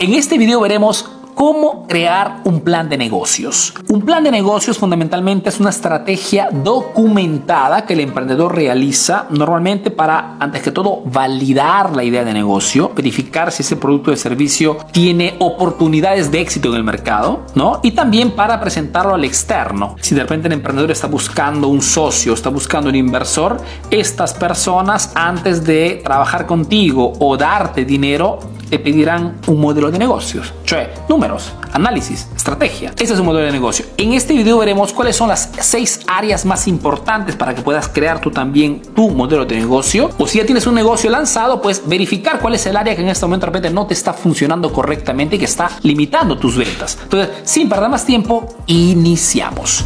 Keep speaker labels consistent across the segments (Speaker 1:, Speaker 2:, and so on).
Speaker 1: En este video veremos cómo crear un plan de negocios. Un plan de negocios fundamentalmente es una estrategia documentada que el emprendedor realiza normalmente para, antes que todo, validar la idea de negocio, verificar si ese producto o servicio tiene oportunidades de éxito en el mercado, ¿no? Y también para presentarlo al externo. Si de repente el emprendedor está buscando un socio, está buscando un inversor, estas personas antes de trabajar contigo o darte dinero, te pedirán un modelo de negocios, cioè números, análisis, estrategia. Ese es un modelo de negocio. En este video veremos cuáles son las seis áreas más importantes para que puedas crear tú también tu modelo de negocio. O si ya tienes un negocio lanzado, pues verificar cuál es el área que en este momento de repente no te está funcionando correctamente y que está limitando tus ventas. Entonces, sin perder más tiempo, iniciamos.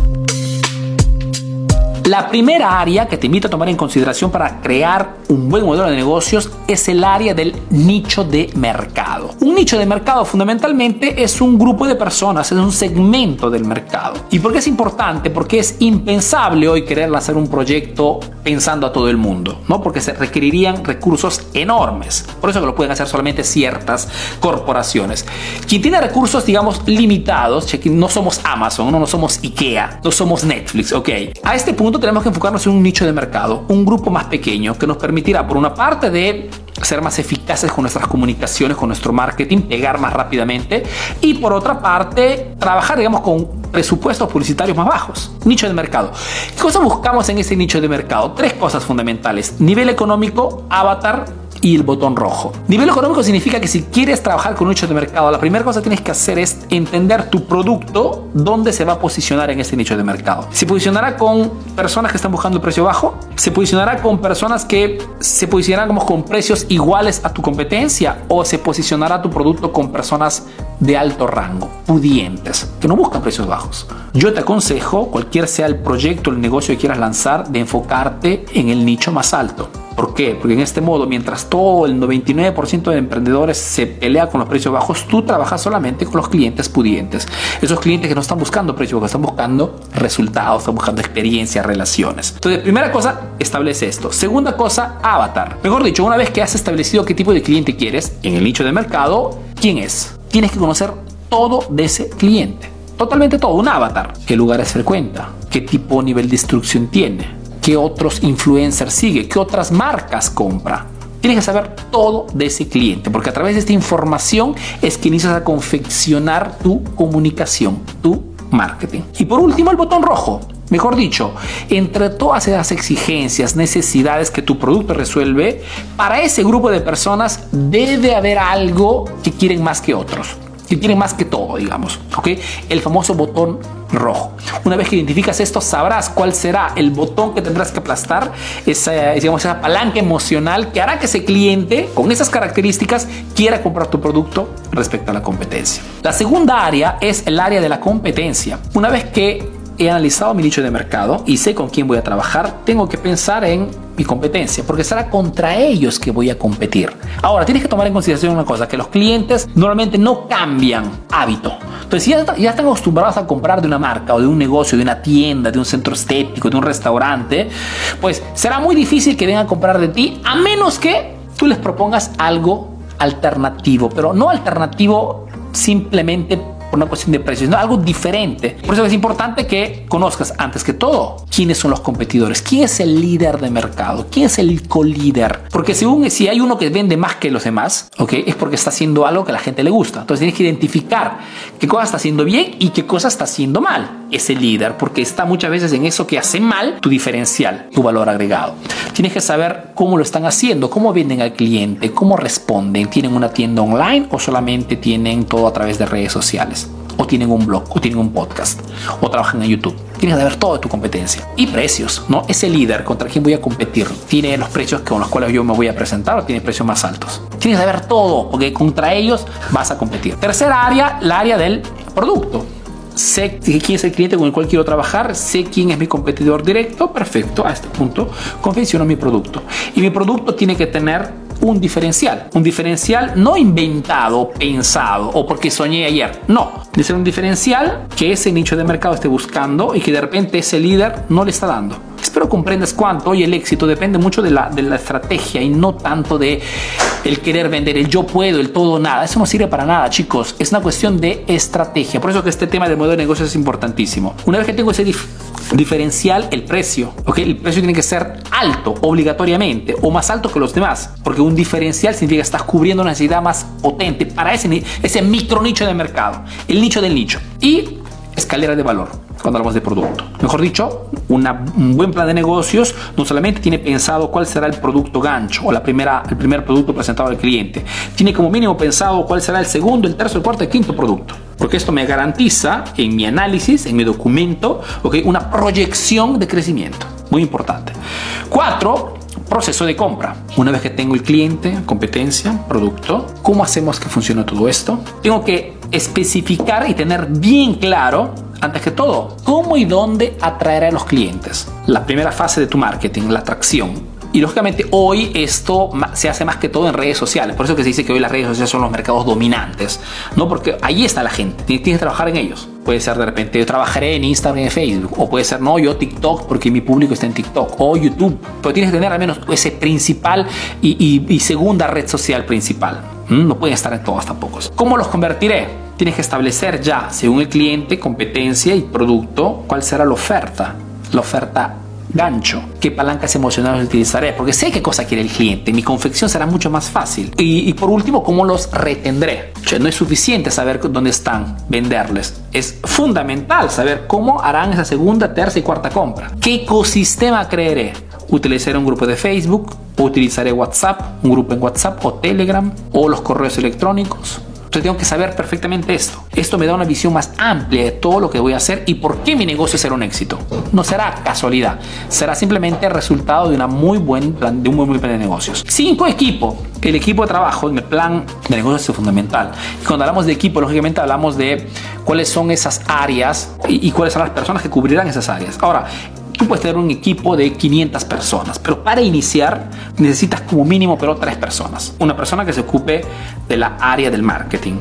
Speaker 1: La primera área que te invito a tomar en consideración para crear un buen modelo de negocios es el área del nicho de mercado. Un nicho de mercado fundamentalmente es un grupo de personas, es un segmento del mercado. ¿Y por qué es importante? Porque es impensable hoy querer lanzar un proyecto pensando a todo el mundo, ¿no? Porque se requerirían recursos enormes. Por eso que lo pueden hacer solamente ciertas corporaciones. Quien tiene recursos, digamos, limitados, no somos Amazon, no, somos IKEA, no somos Netflix, ¿ok? A este punto tenemos que enfocarnos en un nicho de mercado, un grupo más pequeño que nos permitirá, por una parte, de ser más eficaces con nuestras comunicaciones, con nuestro marketing, pegar más rápidamente y por otra parte, trabajar, digamos, con presupuestos publicitarios más bajos. Nicho de mercado. ¿Qué cosas buscamos en ese nicho de mercado? Tres cosas fundamentales. Nivel económico, avatar, y el botón rojo. Nivel económico significa que si quieres trabajar con un nicho de mercado, la primera cosa que tienes que hacer es entender tu producto, dónde se va a posicionar en ese nicho de mercado. ¿Se posicionará con personas que están buscando precio bajo? ¿Se posicionará con personas que se posicionarán con precios iguales a tu competencia? ¿O se posicionará tu producto con personas de alto rango, pudientes, que no buscan precios bajos? Yo te aconsejo, cualquier sea el proyecto, el negocio que quieras lanzar, de enfocarte en el nicho más alto. ¿Por qué? Porque en este modo, mientras todo el 99% de emprendedores se pelea con los precios bajos, tú trabajas solamente con los clientes pudientes. Esos clientes que no están buscando precios bajos, están buscando resultados, están buscando experiencias, relaciones. Entonces, primera cosa, establece esto. Segunda cosa, avatar. Mejor dicho, una vez que has establecido qué tipo de cliente quieres en el nicho de mercado, ¿quién es? Tienes que conocer todo de ese cliente. Totalmente todo, un avatar. ¿Qué lugares frecuenta? ¿Qué tipo de nivel de instrucción tiene? Qué otros influencers sigue, qué otras marcas compra. Tienes que saber todo de ese cliente, porque a través de esta información es que inicias a confeccionar tu comunicación, tu marketing. Y por último, el botón rojo. Mejor dicho, entre todas esas exigencias, necesidades que tu producto resuelve, para ese grupo de personas debe haber algo que quieren más que otros que quieren más que todo, digamos, ¿ok? El famoso botón rojo. Una vez que identificas esto, sabrás cuál será el botón que tendrás que aplastar, esa, digamos, esa palanca emocional que hará que ese cliente con esas características quiera comprar tu producto respecto a la competencia. La segunda área es el área de la competencia. Una vez que he analizado mi nicho de mercado y sé con quién voy a trabajar, tengo que pensar en mi competencia, porque será contra ellos que voy a competir. Ahora, tienes que tomar en consideración una cosa, que los clientes normalmente no cambian hábito. Entonces, ya, ya están acostumbrados a comprar de una marca o de un negocio, de una tienda, de un centro estético, de un restaurante, pues será muy difícil que vengan a comprar de ti, a menos que tú les propongas algo alternativo, pero no alternativo simplemente una cuestión de precios, no, algo diferente. Por eso es importante que conozcas antes que todo quiénes son los competidores, quién es el líder de mercado, quién es el co-líder. Porque según si hay uno que vende más que los demás, ¿ok? Es porque está haciendo algo que a la gente le gusta. Entonces tienes que identificar qué cosa está haciendo bien y qué cosa está haciendo mal ese líder, porque está muchas veces en eso que hace mal tu diferencial, tu valor agregado. Tienes que saber cómo lo están haciendo, cómo venden al cliente, cómo responden, tienen una tienda online o solamente tienen todo a través de redes sociales o tienen un blog, o tienen un podcast, o trabajan en YouTube. Tienes que ver todo tu competencia. Y precios, ¿no? Ese líder contra quien voy a competir, ¿tiene los precios con los cuales yo me voy a presentar o tiene precios más altos? Tienes que ver todo, porque contra ellos vas a competir. Tercera área, la área del producto. Sé quién es el cliente con el cual quiero trabajar, sé quién es mi competidor directo, perfecto, a este punto confecciono mi producto. Y mi producto tiene que tener un diferencial. Un diferencial no inventado, pensado o porque soñé ayer. No, de ser un diferencial que ese nicho de mercado esté buscando y que de repente ese líder no le está dando. Espero pero comprendes cuánto y el éxito depende mucho de la, de la estrategia y no tanto de el querer vender, el yo puedo, el todo nada. Eso no sirve para nada, chicos. Es una cuestión de estrategia. Por eso que este tema del modelo de negocio es importantísimo. Una vez que tengo ese diferencial, el precio, ¿ok? El precio tiene que ser alto, obligatoriamente, o más alto que los demás, porque un diferencial significa que estás cubriendo una necesidad más potente para ese, ese micro nicho de mercado, el nicho del nicho. Y escalera de valor cuando hablamos de producto. Mejor dicho, un buen plan de negocios no solamente tiene pensado cuál será el producto gancho o la primera, el primer producto presentado al cliente, tiene como mínimo pensado cuál será el segundo, el tercer, el cuarto y el quinto producto. Porque esto me garantiza en mi análisis, en mi documento, okay, una proyección de crecimiento. Muy importante. Cuatro, proceso de compra. Una vez que tengo el cliente, competencia, producto, ¿cómo hacemos que funcione todo esto? Tengo que especificar y tener bien claro antes que todo, cómo y dónde atraer a los clientes. La primera fase de tu marketing, la atracción. Y lógicamente hoy esto se hace más que todo en redes sociales. Por eso que se dice que hoy las redes sociales son los mercados dominantes. No porque ahí está la gente. Tienes que trabajar en ellos. Puede ser de repente yo trabajaré en Instagram y en Facebook. O puede ser no, yo TikTok porque mi público está en TikTok. O YouTube. Pero tienes que tener al menos ese principal y, y segunda red social principal. ¿Mm? No pueden estar en todas tampoco. ¿Cómo los convertiré? Tienes que establecer ya, según el cliente, competencia y producto, cuál será la oferta. La oferta gancho, qué palancas emocionales utilizaré, porque sé qué cosa quiere el cliente, mi confección será mucho más fácil. Y, por último, cómo los retendré. no es suficiente saber dónde están, venderles. Es fundamental saber cómo harán esa segunda, tercera y cuarta compra. ¿Qué ecosistema creeré? Utilizaré un grupo de Facebook, utilizaré WhatsApp, un grupo en WhatsApp o Telegram o los correos electrónicos entonces tengo que saber perfectamente esto. Esto me da una visión más amplia de todo lo que voy a hacer y por qué mi negocio será un éxito. No será casualidad, será simplemente resultado de, una muy buen de un muy buen plan de negocios. Cinco, equipo. El equipo de trabajo en el plan de negocios es fundamental. Y cuando hablamos de equipo, lógicamente hablamos de cuáles son esas áreas y cuáles son las personas que cubrirán esas áreas. Ahora, Tú puedes tener un equipo de 500 personas, pero para iniciar necesitas como mínimo pero tres personas. Una persona que se ocupe de la área del marketing.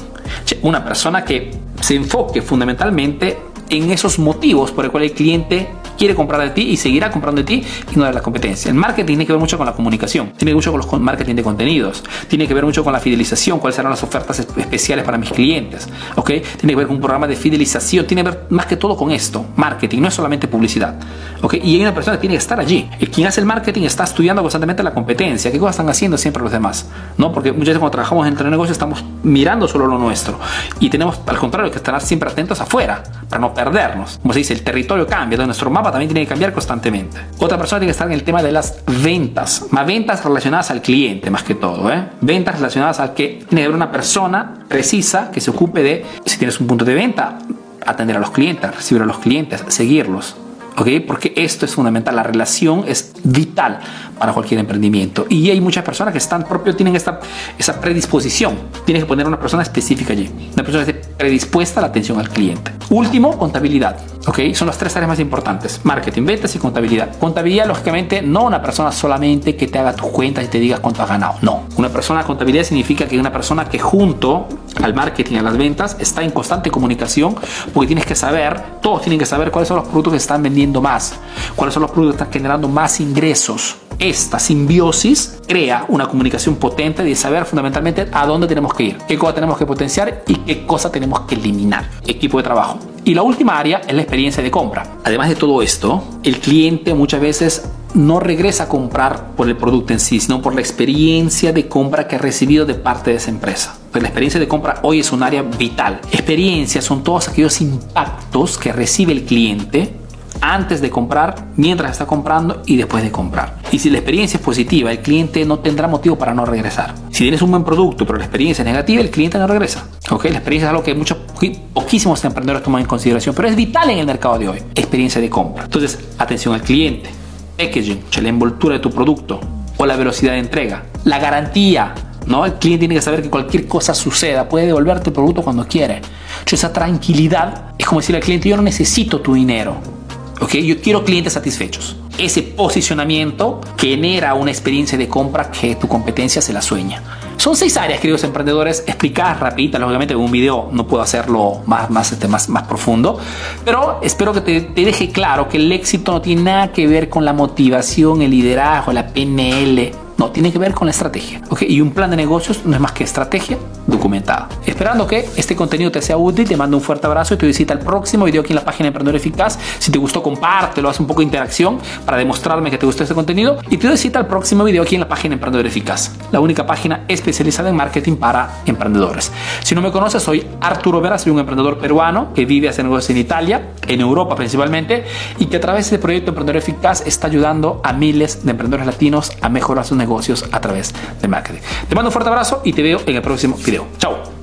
Speaker 1: Una persona que se enfoque fundamentalmente en esos motivos por el cual el cliente quiere comprar de ti y seguirá comprando de ti y no de la competencia. El marketing tiene que ver mucho con la comunicación, tiene que ver mucho con los marketing de contenidos, tiene que ver mucho con la fidelización, cuáles serán las ofertas especiales para mis clientes, ¿ok? Tiene que ver con un programa de fidelización, tiene que ver más que todo con esto, marketing, no es solamente publicidad, ¿ok? Y hay una persona que tiene que estar allí. El quien hace el marketing está estudiando constantemente la competencia, qué cosas están haciendo siempre los demás, ¿no? Porque muchas veces cuando trabajamos entre negocios estamos mirando solo lo nuestro y tenemos al contrario que estar siempre atentos afuera para no perdernos. Como se dice, el territorio cambia, nuestro mapa también tiene que cambiar constantemente. Otra persona tiene que estar en el tema de las ventas, más ventas relacionadas al cliente más que todo, ¿eh? ventas relacionadas al que tiene que haber una persona precisa que se ocupe de, si tienes un punto de venta, atender a los clientes, recibir a los clientes, seguirlos. ¿ok? Porque esto es fundamental, la relación es vital para cualquier emprendimiento. Y hay muchas personas que están propio, tienen esta, esa predisposición. Tienes que poner una persona específica allí, una persona predispuesta a la atención al cliente. Último, contabilidad. ¿ok? Son las tres áreas más importantes, marketing, ventas y contabilidad. Contabilidad, lógicamente, no una persona solamente que te haga tus cuentas y te diga cuánto has ganado. No, una persona contabilidad significa que una persona que junto al marketing, a las ventas, está en constante comunicación porque tienes que saber, todos tienen que saber cuáles son los productos que están vendiendo más, cuáles son los productos que están generando más ingresos. Esta simbiosis crea una comunicación potente de saber fundamentalmente a dónde tenemos que ir, qué cosa tenemos que potenciar y qué cosa tenemos que eliminar. Equipo de trabajo. Y la última área es la experiencia de compra. Además de todo esto, el cliente muchas veces no regresa a comprar por el producto en sí, sino por la experiencia de compra que ha recibido de parte de esa empresa. Pues la experiencia de compra hoy es un área vital. Experiencias son todos aquellos impactos que recibe el cliente antes de comprar, mientras está comprando y después de comprar. Y si la experiencia es positiva, el cliente no tendrá motivo para no regresar. Si tienes un buen producto, pero la experiencia es negativa, el cliente no regresa. ¿Ok? La experiencia es algo que muchos, poquísimos emprendedores toman en consideración, pero es vital en el mercado de hoy. Experiencia de compra. Entonces, atención al cliente, packaging, la envoltura de tu producto o la velocidad de entrega, la garantía. ¿no? El cliente tiene que saber que cualquier cosa suceda, puede devolverte el producto cuando quiere. esa tranquilidad es como decirle al cliente, yo no necesito tu dinero. ¿Ok? Yo quiero clientes satisfechos. Ese posicionamiento genera una experiencia de compra que tu competencia se la sueña. Son seis áreas, queridos emprendedores, explicadas rapiditas, lógicamente en un video no puedo hacerlo más, más, este, más, más profundo, pero espero que te, te deje claro que el éxito no tiene nada que ver con la motivación, el liderazgo, la PNL, no, tiene que ver con la estrategia. ¿okay? Y un plan de negocios no es más que estrategia documentada. Esperando que este contenido te sea útil, te mando un fuerte abrazo y te visita el próximo video aquí en la página de Emprendedor Eficaz. Si te gustó, compártelo, haz un poco de interacción para demostrarme que te gustó este contenido. Y te visita el próximo video aquí en la página de Emprendedor Eficaz, la única página especializada en marketing para emprendedores. Si no me conoces, soy Arturo Vera, soy un emprendedor peruano que vive hace negocios en Italia, en Europa principalmente, y que a través de este proyecto Emprendedor Eficaz está ayudando a miles de emprendedores latinos a mejorar sus negocios a través del marketing. Te mando un fuerte abrazo y te veo en el próximo video. Chao.